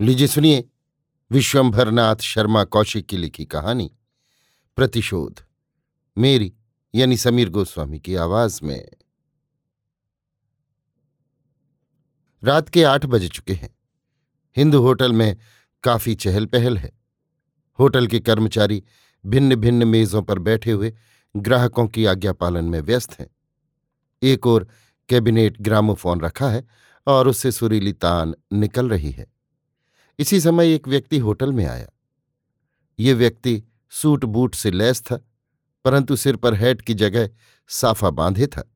लीजिए, सुनिए। विश्वंभरनाथ शर्मा कौशिक की लिखी कहानी, प्रतिशोध। मेरी, यानी समीर गोस्वामी की आवाज़ में। रात के आठ बज चुके हैं। हिंदू होटल में काफ़ी चहल पहल है। होटल के कर्मचारी भिन्न भिन्न मेजों पर बैठे हुए ग्राहकों की आज्ञा पालन में व्यस्त हैं। एक और कैबिनेट ग्रामोफोन रखा है और उससे सुरीली तान निकल रही है। इसी समय एक व्यक्ति होटल में आया। ये व्यक्ति सूट बूट से लैस था, परंतु सिर पर हैट की जगह साफा बांधे था।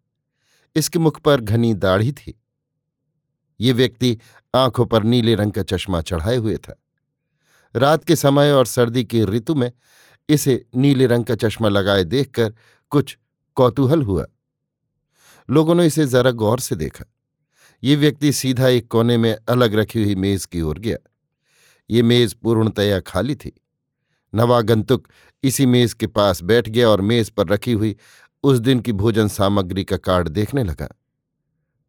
इसके मुख पर घनी दाढ़ी थी। ये व्यक्ति आँखों पर नीले रंग का चश्मा चढ़ाए हुए था। रात के समय और सर्दी की ऋतु में इसे नीले रंग का चश्मा लगाए देखकर कुछ कौतूहल हुआ। लोगों ने इसे जरा गौर से देखा। ये व्यक्ति सीधा एक कोने में अलग रखी हुई मेज की ओर गया। ये मेज पूर्णतया खाली थी। नवागंतुक इसी मेज के पास बैठ गया और मेज पर रखी हुई उस दिन की भोजन सामग्री का कार्ड देखने लगा।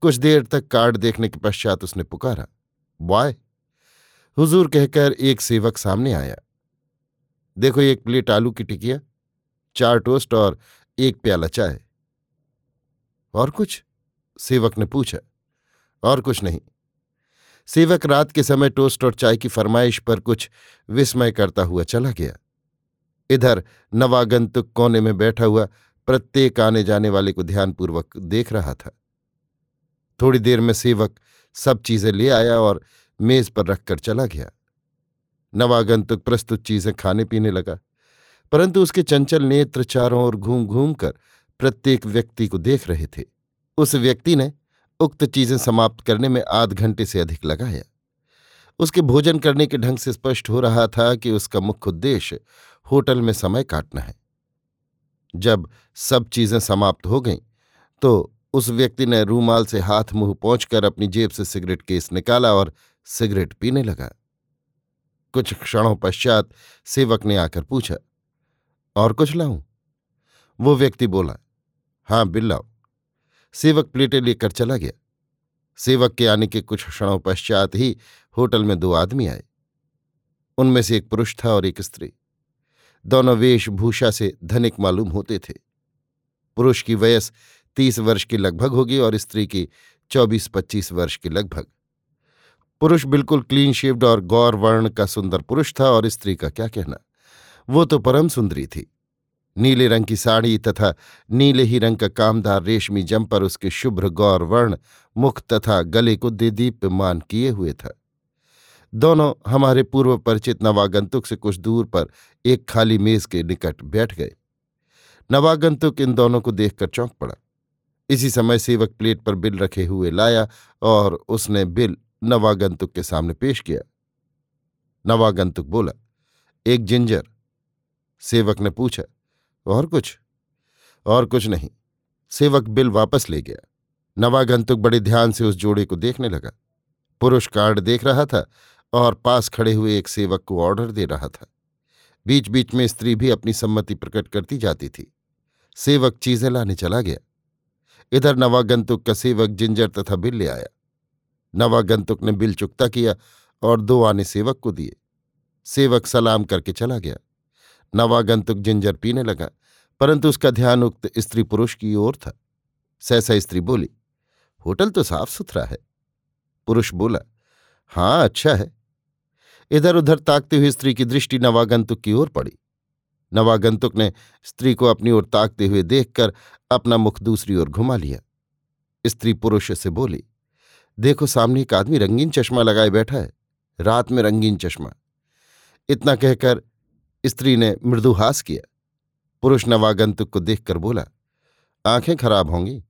कुछ देर तक कार्ड देखने के पश्चात उसने पुकारा बॉय हुजूर कहकर एक सेवक सामने आया। देखो, एक प्लेट आलू की टिकिया, चार टोस्ट और एक प्याला चाय। और कुछ? सेवक ने पूछा। और कुछ नहीं। सेवक रात के समय टोस्ट और चाय की फरमाइश पर कुछ विस्मय करता हुआ चला गया। इधर नवागंतुक कोने में बैठा हुआ प्रत्येक आने जाने वाले को ध्यानपूर्वक देख रहा था। थोड़ी देर में सेवक सब चीज़ें ले आया और मेज पर रखकर चला गया। नवागंतुक प्रस्तुत चीज़ें खाने पीने लगा, परंतु उसके चंचल नेत्र चारों ओर घूम घूम कर प्रत्येक व्यक्ति को देख रहे थे। उस व्यक्ति ने उक्त चीज़ें समाप्त करने में आध घंटे से अधिक लगाया उसके भोजन करने के ढंग से स्पष्ट हो रहा था कि उसका मुख्य उद्देश्य होटल में समय काटना है। जब सब चीज़ें समाप्त हो गईं तो उस व्यक्ति ने रूमाल से हाथ मुँह पहुंचकर अपनी जेब से सिगरेट केस निकाला और सिगरेट पीने लगा। कुछ क्षणों पश्चात सेवक ने आकर पूछा, और कुछ लाऊं? वो व्यक्ति बोला, हाँ, बिल लाओ। सेवक प्लेटें लेकर चला गया। सेवक के आने के कुछ क्षणों पश्चात ही होटल में दो आदमी आए। उनमें से एक पुरुष था और एक स्त्री। दोनों वेशभूषा से धनिक मालूम होते थे। पुरुष की वयस तीस वर्ष की लगभग होगी और स्त्री की चौबीस पच्चीस वर्ष की लगभग। पुरुष बिल्कुल क्लीन शेव्ड और गौर वर्ण का सुंदर पुरुष था और स्त्री का क्या कहना? वो तो परम सुंदरी थी। नीले रंग की साड़ी तथा नीले ही रंग का कामदार रेशमी जंपर उसके शुभ्र गौर वर्ण, मुख तथा गले को दीदीप्यमान किए हुए था। दोनों हमारे पूर्व परिचित नवागंतुक से कुछ दूर पर एक खाली मेज के निकट बैठ गए। नवागंतुक इन दोनों को देखकर चौंक पड़ा। इसी समय सेवक प्लेट पर बिल रखे हुए लाया और उसने बिल नवागंतुक के सामने पेश किया। नवागंतुक बोला, एक जिंजर। सेवक ने पूछा और कुछ? और कुछ नहीं। सेवक बिल वापस ले गया। नवागंतुक बड़े ध्यान से उस जोड़े को देखने लगा। पुरुष कार्ड देख रहा था और पास खड़े हुए एक सेवक को ऑर्डर दे रहा था। बीच बीच में स्त्री भी अपनी सम्मति प्रकट करती जाती थी। सेवक चीज़ें लाने चला गया। इधर नवागंतुक का सेवक जिंजर तथा बिल ले आया। नवागंतुक ने बिल चुकता किया और दो आने सेवक को दिए। सेवक सलाम करके चला गया। नवागंतुक जिंजर पीने लगा। परंतु उसका ध्यान उक्त स्त्री पुरुष की ओर था। सहसा स्त्री बोली, होटल तो साफ़ सुथरा है। पुरुष बोला हाँ अच्छा है। इधर उधर ताकते हुए स्त्री की दृष्टि नवागंतुक की ओर पड़ी। नवागंतुक ने स्त्री को अपनी ओर ताकते हुए देखकर अपना मुख दूसरी ओर घुमा लिया। स्त्री पुरुष से बोली, देखो, सामने एक आदमी रंगीन चश्मा लगाए बैठा है। रात में रंगीन चश्मा। इतना कहकर स्त्री ने मृदुहास किया। पुरुष नवागंतुक को देखकर बोला, आँखें खराब होंगी,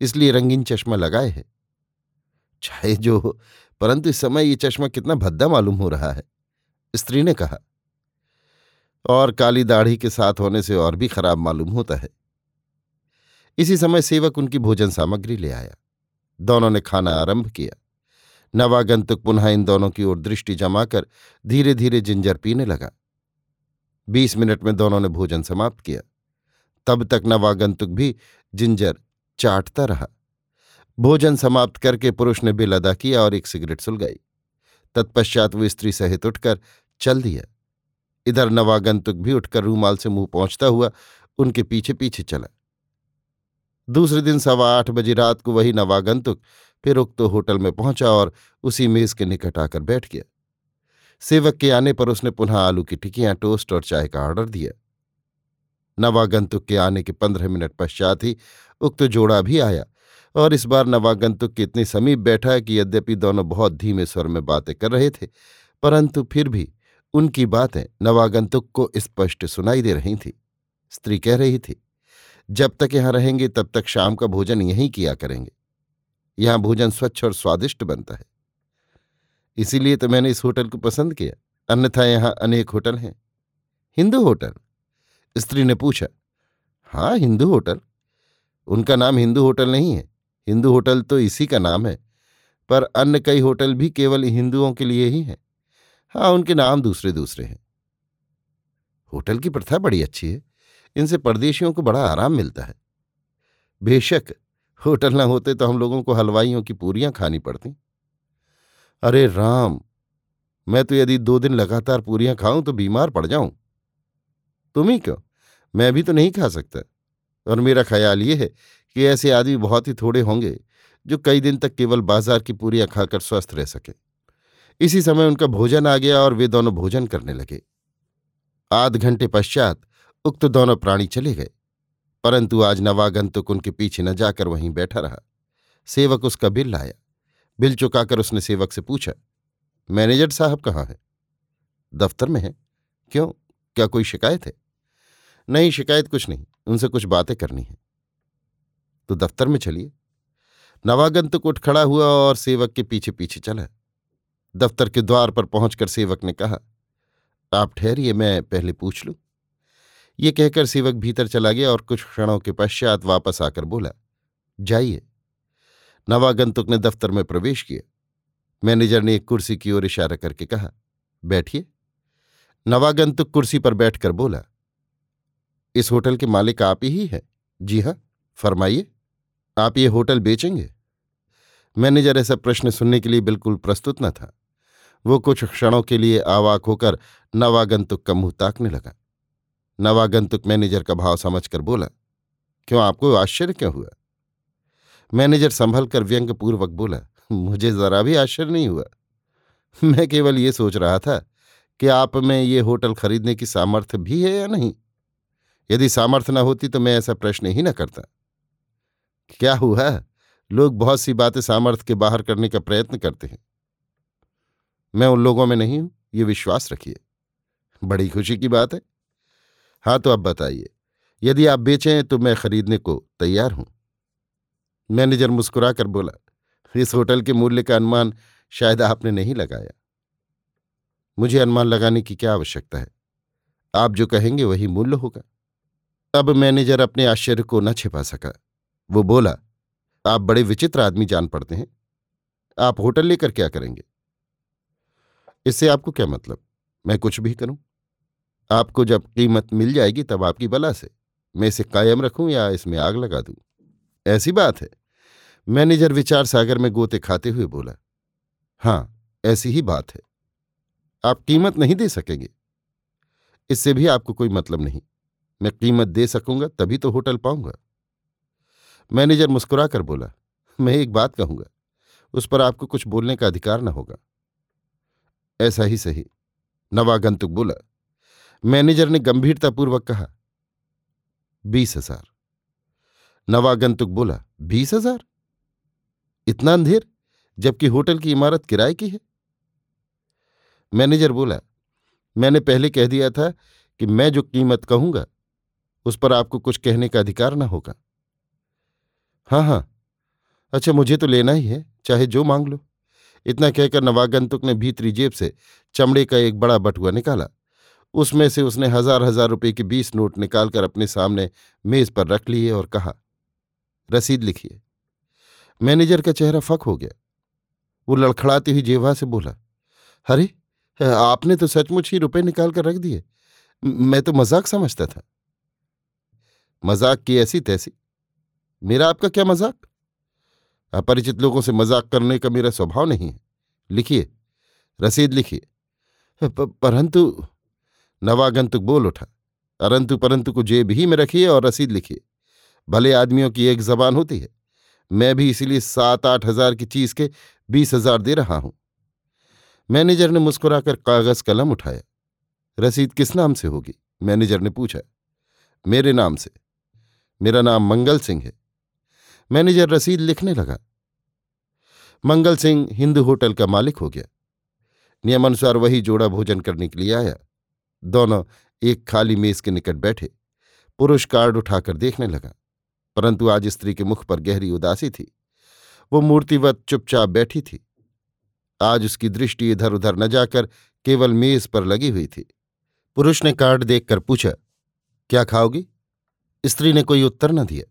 इसलिए रंगीन चश्मा लगाए है। चाहे जो हो, परंतु इस समय ये चश्मा कितना भद्दा मालूम हो रहा है, स्त्री ने कहा। और काली दाढ़ी के साथ होने से और भी खराब मालूम होता है। इसी समय सेवक उनकी भोजन सामग्री ले आया। दोनों ने खाना आरंभ किया। नवागंतुक पुनः इन दोनों की ओर दृष्टि जमाकर धीरे धीरे जिंजर पीने लगा। बीस मिनट में दोनों ने भोजन समाप्त किया। तब तक नवागंतुक भी जिंजर चाटता रहा। भोजन समाप्त करके पुरुष ने बिल अदा किया और एक सिगरेट सुलगाई। तत्पश्चात वो स्त्री सहित उठकर चल दिया। इधर नवागंतुक भी उठकर रूमाल से मुँह पहुँचता हुआ उनके पीछे पीछे चला। दूसरे दिन सवा आठ बजे रात को वही नवागंतुक फिर उक्त होटल में पहुँचा और उसी मेज के निकट आकर बैठ गया। सेवक के आने पर उसने पुनः आलू की टिकियाँ, टोस्ट और चाय का ऑर्डर दिया। नवागंतुक के आने के पंद्रह मिनट पश्चात ही उक्त जोड़ा भी आया और इस बार नवागंतुक के इतनी समीप बैठा कि यद्यपि दोनों बहुत धीमे स्वर में बातें कर रहे थे, परंतु फिर भी उनकी बातें नवागंतुक को स्पष्ट सुनाई दे रही थी। स्त्री कह रही थी, जब तक यहाँ रहेंगे, तब तक शाम का भोजन यहीं किया करेंगे। यहाँ भोजन स्वच्छ और स्वादिष्ट बनता है। इसीलिए तो मैंने इस होटल को पसंद किया। अन्यथा यहाँ अनेक होटल हैं। हिंदू होटल? स्त्री ने पूछा। हाँ हिंदू होटल। उनका नाम हिंदू होटल नहीं है। हिंदू होटल तो इसी का नाम है, पर अन्य कई होटल भी केवल हिंदुओं के लिए ही हैं। हाँ उनके नाम दूसरे दूसरे हैं। होटल की प्रथा बड़ी अच्छी है। इनसे परदेशियों को बड़ा आराम मिलता है। बेशक, होटल न होते तो हम लोगों को हलवाइयों की पूरियाँ खानी पड़ती। अरे राम, मैं तो यदि दो दिन लगातार पूरियाँ खाऊं तो बीमार पड़ जाऊँ। तुम ही क्यों? मैं भी तो नहीं खा सकता। और मेरा ख्याल ये है कि ऐसे आदमी बहुत ही थोड़े होंगे जो कई दिन तक केवल बाज़ार की पूरियाँ खाकर स्वस्थ रह सके। इसी समय उनका भोजन आ गया और वे दोनों भोजन करने लगे। आध घंटे पश्चात उक्त दोनों प्राणी चले गए, परंतु आज नवागंतुक उनके पीछे न जाकर वहीं बैठा रहा। सेवक उसका बिल लाया। बिल चुकाकर उसने सेवक से पूछा, मैनेजर साहब कहाँ है? दफ्तर में है। क्यों? क्या कोई शिकायत है? नहीं, शिकायत कुछ नहीं। उनसे कुछ बातें करनी है। तो दफ्तर में चलिए। नवागंतुक उठ खड़ा हुआ और सेवक के पीछे पीछे चला। दफ्तर के द्वार पर पहुंचकर सेवक ने कहा, आप ठहरिए, मैं पहले पूछ लूँ। ये कहकर सेवक भीतर चला गया और कुछ क्षणों के पश्चात वापस आकर बोला, जाइए। नवागंतुक ने दफ्तर में प्रवेश किया। मैनेजर ने एक कुर्सी की ओर इशारा करके कहा, बैठिए। नवागंतुक कुर्सी पर बैठकर बोला, इस होटल के मालिक आप ही हैं? जी हाँ। फरमाइए। आप ये होटल बेचेंगे? मैनेजर ऐसा प्रश्न सुनने के लिए बिल्कुल प्रस्तुत न था। वो कुछ क्षणों के लिए आवाक होकर नवागंतुक का मुँह ताकने लगा। नवागंतुक मैनेजर का भाव समझकर बोला, क्यों, आपको आश्चर्य क्यों हुआ? मैनेजर संभल कर व्यंग्यपूर्वक बोला, मुझे जरा भी आश्चर्य नहीं हुआ। मैं केवल ये सोच रहा था कि आप में ये होटल खरीदने की सामर्थ्य भी है या नहीं। यदि सामर्थ्य न होती तो मैं ऐसा प्रश्न ही न करता। क्या हुआ? लोग बहुत सी बातें सामर्थ्य के बाहर करने का प्रयत्न करते हैं। मैं उन लोगों में नहीं हूँ, ये विश्वास रखिए। बड़ी खुशी की बात है। हाँ तो अब बताइए, यदि आप बेचें तो मैं खरीदने को तैयार हूँ। मैनेजर मुस्कुराकर बोला, इस होटल के मूल्य का अनुमान शायद आपने नहीं लगाया। मुझे अनुमान लगाने की क्या आवश्यकता है? आप जो कहेंगे वही मूल्य होगा। अब मैनेजर अपने आश्चर्य को न छिपा सका। वो बोला, आप बड़े विचित्र आदमी जान पड़ते हैं। आप होटल लेकर क्या करेंगे? इससे आपको क्या मतलब? मैं कुछ भी करूँ। आपको जब कीमत मिल जाएगी तब आपकी बला से मैं इसे कायम रखूँ या इसमें आग लगा दूँ। ऐसी बात है। मैनेजर विचार सागर में गोते खाते हुए बोला, हाँ, ऐसी ही बात है। आप कीमत नहीं दे सकेंगे। इससे भी आपको कोई मतलब नहीं। मैं कीमत दे सकूँगा, तभी तो होटल पाऊँगा। मैनेजर मुस्कुराकर बोला, मैं एक बात कहूँगा, उस पर आपको कुछ बोलने का अधिकार न होगा। ऐसा ही सही नवागंतुक बोला। मैनेजर ने गंभीरतापूर्वक कहा, बीस हज़ार। नवागंतुक बोला, बीस हज़ार? इतना अंधेर, जबकि होटल की इमारत किराए की है? मैनेजर बोला, मैंने पहले कह दिया था कि मैं जो कीमत कहूँगा, उस पर आपको कुछ कहने का अधिकार ना होगा। हाँ हाँ। अच्छा मुझे तो लेना ही है, चाहे जो मांग लो। इतना कहकर नवागंतुक ने भीतरी जेब से चमड़े का एक बड़ा बटुआ निकाला। उसमें से उसने हज़ार हज़ार रुपए के बीस नोट निकालकर अपने सामने मेज पर रख लिए और कहा, रसीद लिखिए। मैनेजर का चेहरा फक हो गया। वो लड़खड़ाती हुई जेवा से बोला अरे आपने तो सचमुच ही रुपए निकाल कर रख दिए। मैं तो मज़ाक समझता था। मज़ाक की ऐसी तैसी। मेरा आपका क्या मज़ाक? अपरिचित लोगों से मज़ाक करने का मेरा स्वभाव नहीं है। लिखिए, रसीद लिखिए। परंतु नवागंतुक बोल उठा अरंतु परंतु को जेब ही में रखिए और रसीद लिखिए। भले आदमियों की एक जबान होती है। मैं भी इसीलिए सात आठ हज़ार की चीज़ के बीस हज़ार दे रहा हूँ। मैनेजर ने मुस्कुराकर कागज़ कलम उठाया रसीद किस नाम से होगी? मैनेजर ने पूछा। मेरे नाम से। मेरा नाम मंगल सिंह है। मैनेजर रसीद लिखने लगा। मंगल सिंह हिंदू होटल का मालिक हो गया। नियमानुसार वही जोड़ा भोजन करने के लिए आया। दोनों एक खाली मेज के निकट बैठे। पुरुष कार्ड उठाकर देखने लगा। परंतु आज स्त्री के मुख पर गहरी उदासी थी। वो मूर्तिवत चुपचाप बैठी थी। आज उसकी दृष्टि इधर उधर न जाकर केवल मेज पर लगी हुई थी। पुरुष ने कार्ड देखकर पूछा, क्या खाओगी? स्त्री ने कोई उत्तर न दिया।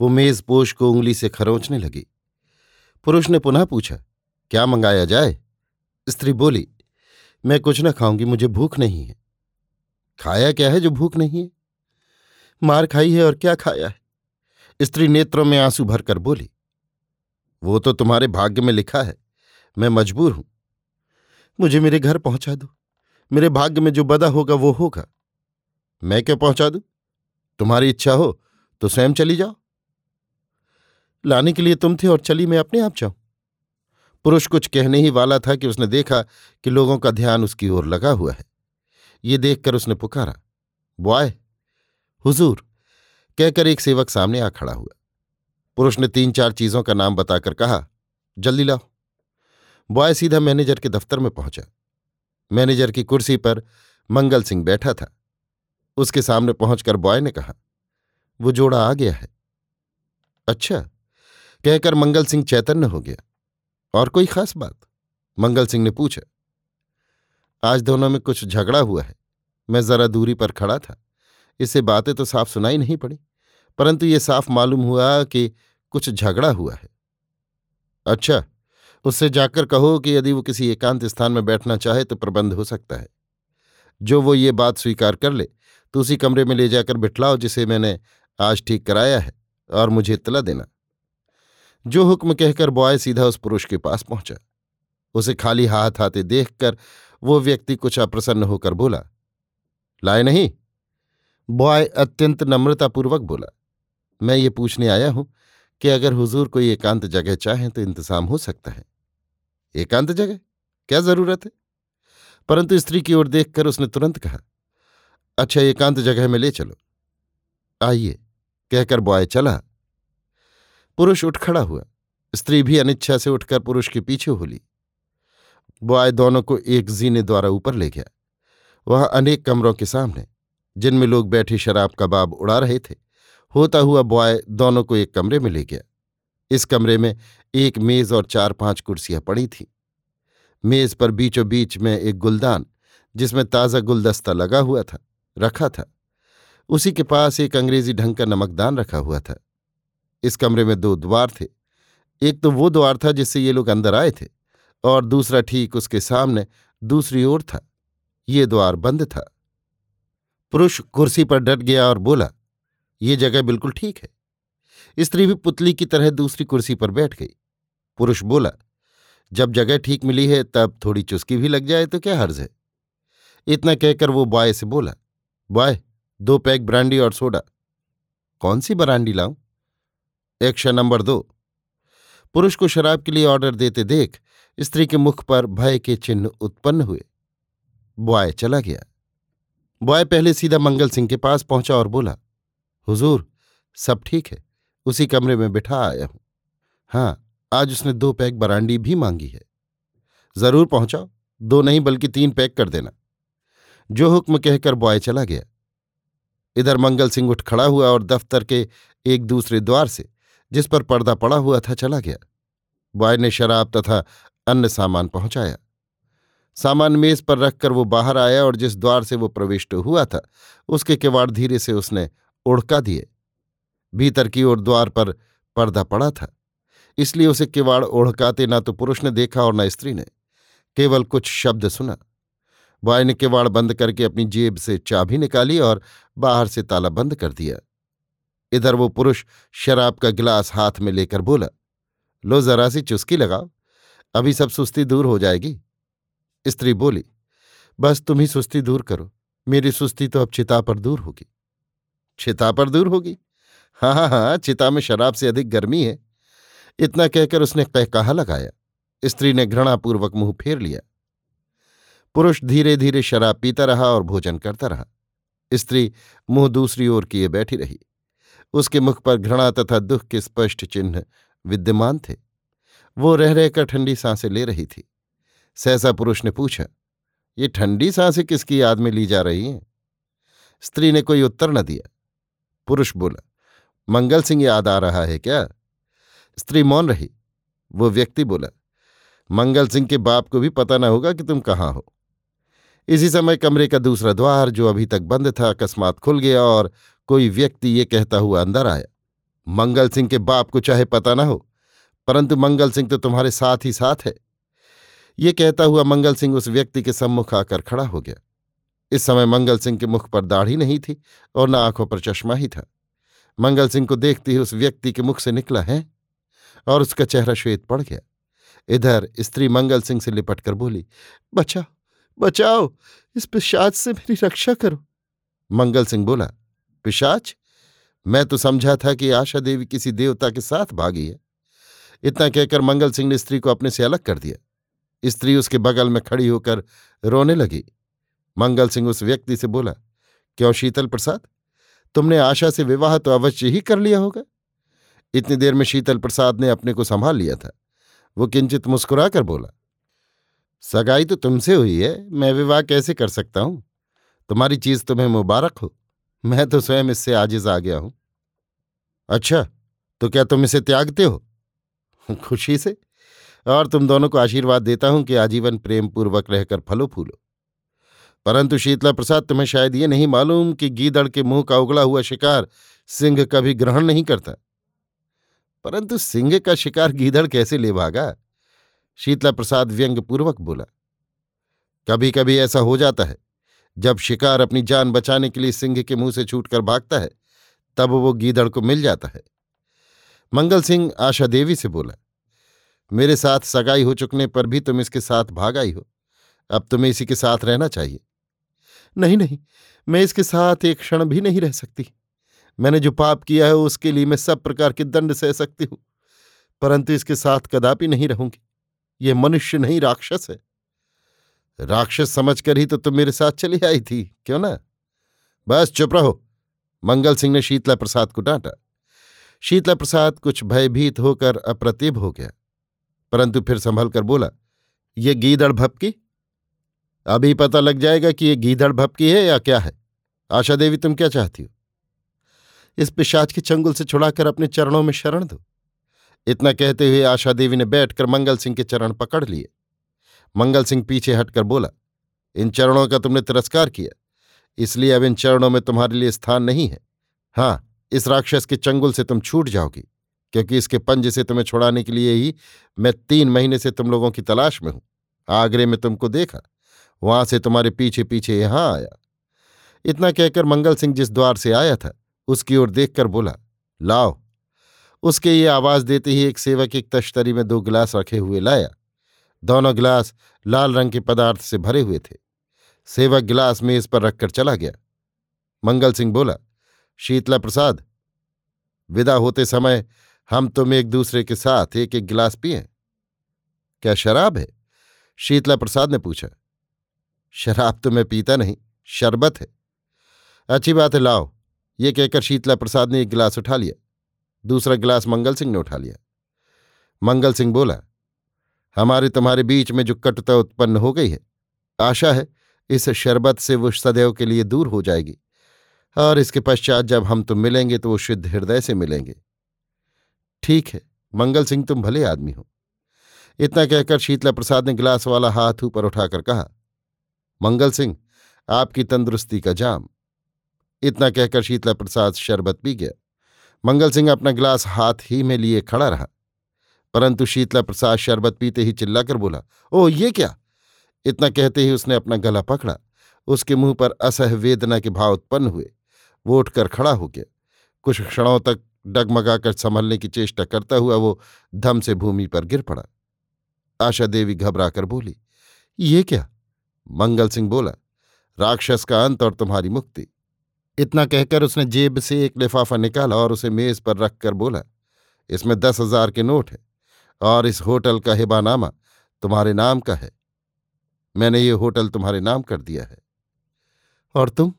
वो मेज पोष को उंगली से खरोंचने लगी। पुरुष ने पुनः पूछा, क्या मंगाया जाए? स्त्री बोली, मैं कुछ न खाऊँगी, मुझे भूख नहीं है। खाया क्या है जो भूख नहीं है? मार खाई है और क्या खाया है? स्त्री नेत्रों में आँसू भरकर बोली, वो तो तुम्हारे भाग्य में लिखा है, मैं मजबूर हूँ। मुझे मेरे घर पहुँचा दो, मेरे भाग्य में जो बदा होगा वो होगा। मैं क्यों पहुँचा दू? तुम्हारी इच्छा हो तो स्वयं चली जाओ। लाने के लिए तुम थे और चली मैं अपने आप जाऊँ। पुरुष कुछ कहने ही वाला था कि उसने देखा कि लोगों का ध्यान उसकी ओर लगा हुआ है। ये देखकर उसने पुकारा बॉय हुजूर कहकर एक सेवक सामने आ खड़ा हुआ। पुरुष ने तीन चार चीज़ों का नाम बताकर कहा, जल्दी लाओ। बॉय सीधा मैनेजर के दफ्तर में पहुँचा। मैनेजर की कुर्सी पर मंगल सिंह बैठा था। उसके सामने पहुंचकर बॉय ने कहा, वो जोड़ा आ गया है। अच्छा। कहकर मंगल सिंह चैतन्य हो गया। और कोई खास बात? मंगल सिंह ने पूछा। आज दोनों में कुछ झगड़ा हुआ है। मैं जरा दूरी पर खड़ा था। इसे बातें तो साफ़ सुनाई नहीं पड़ी, परंतु ये साफ़ मालूम हुआ कि कुछ झगड़ा हुआ है। अच्छा उससे जाकर कहो कि यदि वो किसी एकांत स्थान में बैठना चाहे तो प्रबंध हो सकता है। जो वो ये बात स्वीकार कर ले तो उसी कमरे में ले जाकर बिठलाओ जिसे मैंने आज ठीक कराया है और मुझे इतला देना। जो हुक्म कहकर बॉय सीधा उस पुरुष के पास पहुँचा। उसे खाली हाथ आते देखकर वो व्यक्ति कुछ अप्रसन्न होकर बोला, लाए नहीं बॉय अत्यंत नम्रतापूर्वक बोला, मैं ये पूछने आया हूँ कि अगर हुजूर कोई एकांत जगह चाहें तो इंतज़ाम हो सकता है। एकांत जगह? क्या ज़रूरत है? परंतु स्त्री की ओर देखकर उसने तुरंत कहा अच्छा एकांत जगह में ले चलो। आइए, कहकर बॉय चला। पुरुष उठ खड़ा हुआ। स्त्री भी अनिच्छा से उठकर पुरुष के पीछे होली। बॉय दोनों को एक जीने द्वारा ऊपर ले गया। वहाँ अनेक कमरों के सामने जिनमें लोग बैठे शराब कबाब उड़ा रहे थे। होता हुआ बॉय दोनों को एक कमरे में ले गया। इस कमरे में एक मेज और चार पाँच कुर्सियाँ पड़ी थीं। मेज पर बीचों बीच में एक गुलदान, जिसमें ताज़ा गुलदस्ता लगा हुआ था, रखा था। उसी के पास एक अंग्रेज़ी ढंग का नमकदान रखा हुआ था। इस कमरे में दो द्वार थे। एक तो वो द्वार था जिससे ये लोग अंदर आए थे, और दूसरा ठीक उसके सामने दूसरी ओर था। ये द्वार बंद था। पुरुष कुर्सी पर डट गया और बोला, ये जगह बिल्कुल ठीक है। स्त्री भी पुतली की तरह दूसरी कुर्सी पर बैठ गई। पुरुष बोला, जब जगह ठीक मिली है, तब थोड़ी चुस्की भी लग जाए तो क्या हर्ज है? इतना कहकर वो बॉय से बोला, बॉय, दो पैक ब्रांडी और सोडा। कौन सी ब्रांडी लाऊं? एक्शन नंबर दो। पुरुष को शराब के लिए ऑर्डर देते देख स्त्री के मुख पर भय के चिन्ह उत्पन्न हुए। बॉय चला गया। बॉय पहले सीधा मंगल सिंह के पास पहुँचा और बोला, हुजूर, सब ठीक है, उसी कमरे में बिठा आया हूँ। हाँ आज उसने दो पैक बरांडी भी मांगी है। ज़रूर पहुंचाओ, दो नहीं बल्कि तीन पैक कर देना। जो हुक्म कहकर बॉय चला गया। इधर मंगल सिंह उठ खड़ा हुआ और दफ्तर के एक दूसरे द्वार से, जिस पर पर्दा पड़ा हुआ था, चला गया। बॉय ने शराब तथा अन्य सामान पहुँचाया। सामान मेज पर रखकर वो बाहर आया और जिस द्वार से वो प्रविष्ट हुआ था, उसके किवाड़ धीरे से उसने उड़का दिए। भीतर की ओर द्वार पर पर्दा पड़ा था, इसलिए उसे किवाड़ ओढ़काते न तो पुरुष ने देखा और न स्त्री ने, केवल कुछ शब्द सुना। बॉय ने किवाड़ बंद करके अपनी जेब से चाबी निकाली और बाहर से ताला बंद कर दिया। इधर वो पुरुष शराब का गिलास हाथ में लेकर बोला, लो जरा सी चुस्की लगाओ, अभी सब सुस्ती दूर हो जाएगी। स्त्री बोली, बस तुम ही सुस्ती दूर करो, मेरी सुस्ती तो अब चिता पर दूर होगी। चिता पर दूर होगी? हाँ हाँ हाँ चिता में शराब से अधिक गर्मी है। इतना कहकर उसने कहा लगाया। स्त्री ने घृणापूर्वक मुँह फेर लिया। पुरुष धीरे धीरे शराब पीता रहा और भोजन करता रहा। स्त्री मुँह दूसरी ओर किए बैठी रही। उसके मुख पर घृणा तथा दुख के स्पष्ट चिन्ह विद्यमान थे। वो रह रहकर ठंडी साँसें ले रही थी। सहसा पुरुष ने पूछा, ये ठंडी साँसें किसकी याद में ली जा रही हैं? स्त्री ने कोई उत्तर न दिया। पुरुष बोला, मंगल सिंह याद आ रहा है क्या? स्त्री मौन रही। वो व्यक्ति बोला, मंगल सिंह के बाप को भी पता न होगा कि तुम कहाँ हो। इसी समय कमरे का दूसरा द्वार, जो अभी तक बंद था, अकस्मात खुल गया और कोई व्यक्ति ये कहता हुआ अंदर आया। मंगल सिंह के बाप को चाहे पता न हो, परंतु मंगल सिंह तो तुम्हारे साथ ही साथ है। ये कहता हुआ मंगल सिंह उस व्यक्ति के सम्मुख आकर खड़ा हो गया। इस समय मंगल सिंह के मुख पर दाढ़ी नहीं थी और न आँखों पर चश्मा ही था। मंगल सिंह को देखते ही उस व्यक्ति के मुख से निकला है और उसका चेहरा श्वेत पड़ गया। इधर स्त्री मंगल सिंह से लिपट कर बोली, बचाओ बचाओ, इस पिशाच से मेरी रक्षा करो। मंगल सिंह बोला, पिशाच, मैं तो समझा था कि आशा देवी किसी देवता के साथ भागी है। इतना कहकर मंगल सिंह ने स्त्री को अपने से अलग कर दिया। स्त्री उसके बगल में खड़ी होकर रोने लगी। मंगल सिंह उस व्यक्ति से बोला, क्यों शीतल प्रसाद? तुमने आशा से विवाह तो अवश्य ही कर लिया होगा। इतनी देर में शीतल प्रसाद ने अपने को संभाल लिया था। वो किंचित मुस्कुराकर बोला, सगाई तो तुमसे हुई है, मैं विवाह कैसे कर सकता हूँ? तुम्हारी चीज़ तुम्हें मुबारक हो। मैं तो स्वयं इससे आजिज आ गया हूँ। अच्छा तो क्या तुम इसे त्यागते हो? खुशी से? और तुम दोनों को आशीर्वाद देता हूँ कि आजीवन प्रेम पूर्वक रहकर फलो फूलो। परंतु शीतला प्रसाद तुम्हें शायद ये नहीं मालूम कि गीदड़ के मुँह का उगला हुआ शिकार सिंह कभी ग्रहण नहीं करता। परंतु सिंह का शिकार गीदड़ कैसे ले भागा? शीतला प्रसाद व्यंग्यपूर्वक बोला कभी कभी ऐसा हो जाता है। जब शिकार अपनी जान बचाने के लिए सिंह के मुँह से छूटकर भागता है, तब वो गीदड़ को मिल जाता है। मंगल सिंह आशा देवी से बोला मेरे साथ सगाई हो चुकने पर भी तुम इसके साथ भाग आई हो। अब तुम्हें इसी के साथ रहना चाहिए। नहीं नहीं, मैं इसके साथ एक क्षण भी नहीं रह सकती। मैंने जो पाप किया है, उसके लिए मैं सब प्रकार के दंड सह सकती हूँ। परंतु इसके साथ कदापि नहीं रहूँगी। ये मनुष्य नहीं, राक्षस है। राक्षस समझकर ही तो तुम मेरे साथ चली आई थी, क्यों ना? बस चुप रहो। मंगल सिंह ने शीतला प्रसाद को डांटा। शीतला प्रसाद कुछ भयभीत होकर अप्रतिभ हो गया। परंतु फिर संभल कर बोला, ये गीदड़ भपकी? अभी पता लग जाएगा कि ये गीदड़ भपकी है या क्या है। आशा देवी, तुम क्या चाहती हो? इस पिशाच के चंगुल से छुड़ाकर अपने चरणों में शरण दो। इतना कहते हुए आशा देवी ने बैठकर मंगल सिंह के चरण पकड़ लिए। मंगल सिंह पीछे हटकर बोला, इन चरणों का तुमने तिरस्कार किया। इसलिए अब इन चरणों में तुम्हारे लिए स्थान नहीं है। हाँ इस राक्षस के चंगुल से तुम छूट जाओगी। क्योंकि इसके पंज से तुम्हें छुड़ाने के लिए ही मैं तीन महीने से तुम लोगों की तलाश में हूँ। आगरे में तुमको देखा, वहाँ से तुम्हारे पीछे पीछे यहाँ आया। इतना कहकर मंगल सिंह जिस द्वार से आया था, उसकी ओर देखकर बोला, लाओ। उसके ये आवाज़ देते ही एक सेवक एक तश्तरी में दो गिलास रखे हुए लाया। दोनों गिलास लाल रंग के पदार्थ से भरे हुए थे। सेवक गिलास मेज पर रखकर चला गया। मंगल सिंह बोला, शीतला प्रसाद, विदा होते समय हम तुम एक दूसरे के साथ एक एक गिलास पिए। क्या शराब है? शीतला प्रसाद ने पूछा। शराब तो मैं पीता नहीं, शरबत है। अच्छी बात है, लाओ। ये कहकर शीतला प्रसाद ने एक गिलास उठा लिया। दूसरा गिलास मंगल सिंह ने उठा लिया। मंगल सिंह बोला, हमारे तुम्हारे बीच में जो कटुता उत्पन्न हो गई है, आशा है इस शरबत से वो सदैव के लिए दूर हो जाएगी। और इसके पश्चात जब हम तुम मिलेंगे तो वो शुद्ध हृदय से मिलेंगे। ठीक है, मंगल सिंह तुम भले आदमी हो। इतना कहकर शीतला प्रसाद ने गिलास वाला हाथ ऊपर उठाकर कहा, मंगल सिंह, आपकी तंदुरुस्ती का जाम। इतना कहकर शीतला प्रसाद शरबत पी गया। मंगल सिंह अपना गिलास हाथ ही में लिए खड़ा रहा। परंतु शीतला प्रसाद शरबत पीते ही चिल्लाकर बोला ओ ये क्या? इतना कहते ही उसने अपना गला पकड़ा। उसके मुँह पर असह वेदना के भाव उत्पन्न हुए। वो उठकर खड़ा हो गया। कुछ क्षणों तक डगमगाकर संभलने की चेष्टा करता हुआ वो धम से भूमि पर गिर पड़ा। आशा देवी घबराकर बोली, ये क्या? मंगल सिंह बोला, राक्षस का अंत और तुम्हारी मुक्ति। इतना कहकर उसने जेब से एक लिफाफा निकाला और उसे मेज पर रखकर बोला, इसमें दस हज़ार के नोट है और इस होटल का हिबानामा तुम्हारे नाम का है। मैंने ये होटल तुम्हारे नाम कर दिया है। और तुम?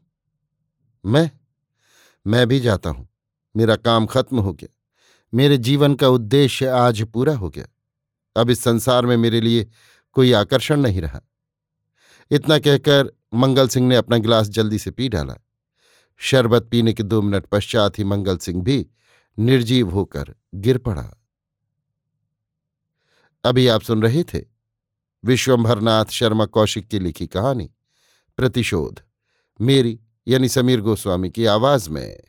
मैं? मैं भी जाता हूँ। मेरा काम खत्म हो गया। मेरे जीवन का उद्देश्य आज पूरा हो गया। अब इस संसार में मेरे लिए कोई आकर्षण नहीं रहा। इतना कहकर मंगल सिंह ने अपना गिलास जल्दी से पी डाला। शरबत पीने के दो मिनट पश्चात ही मंगल सिंह भी निर्जीव होकर गिर पड़ा। अभी आप सुन रहे थे विश्वंभरनाथ शर्मा कौशिक की लिखी कहानी, प्रतिशोध, मेरी यानी समीर गोस्वामी की आवाज़ में।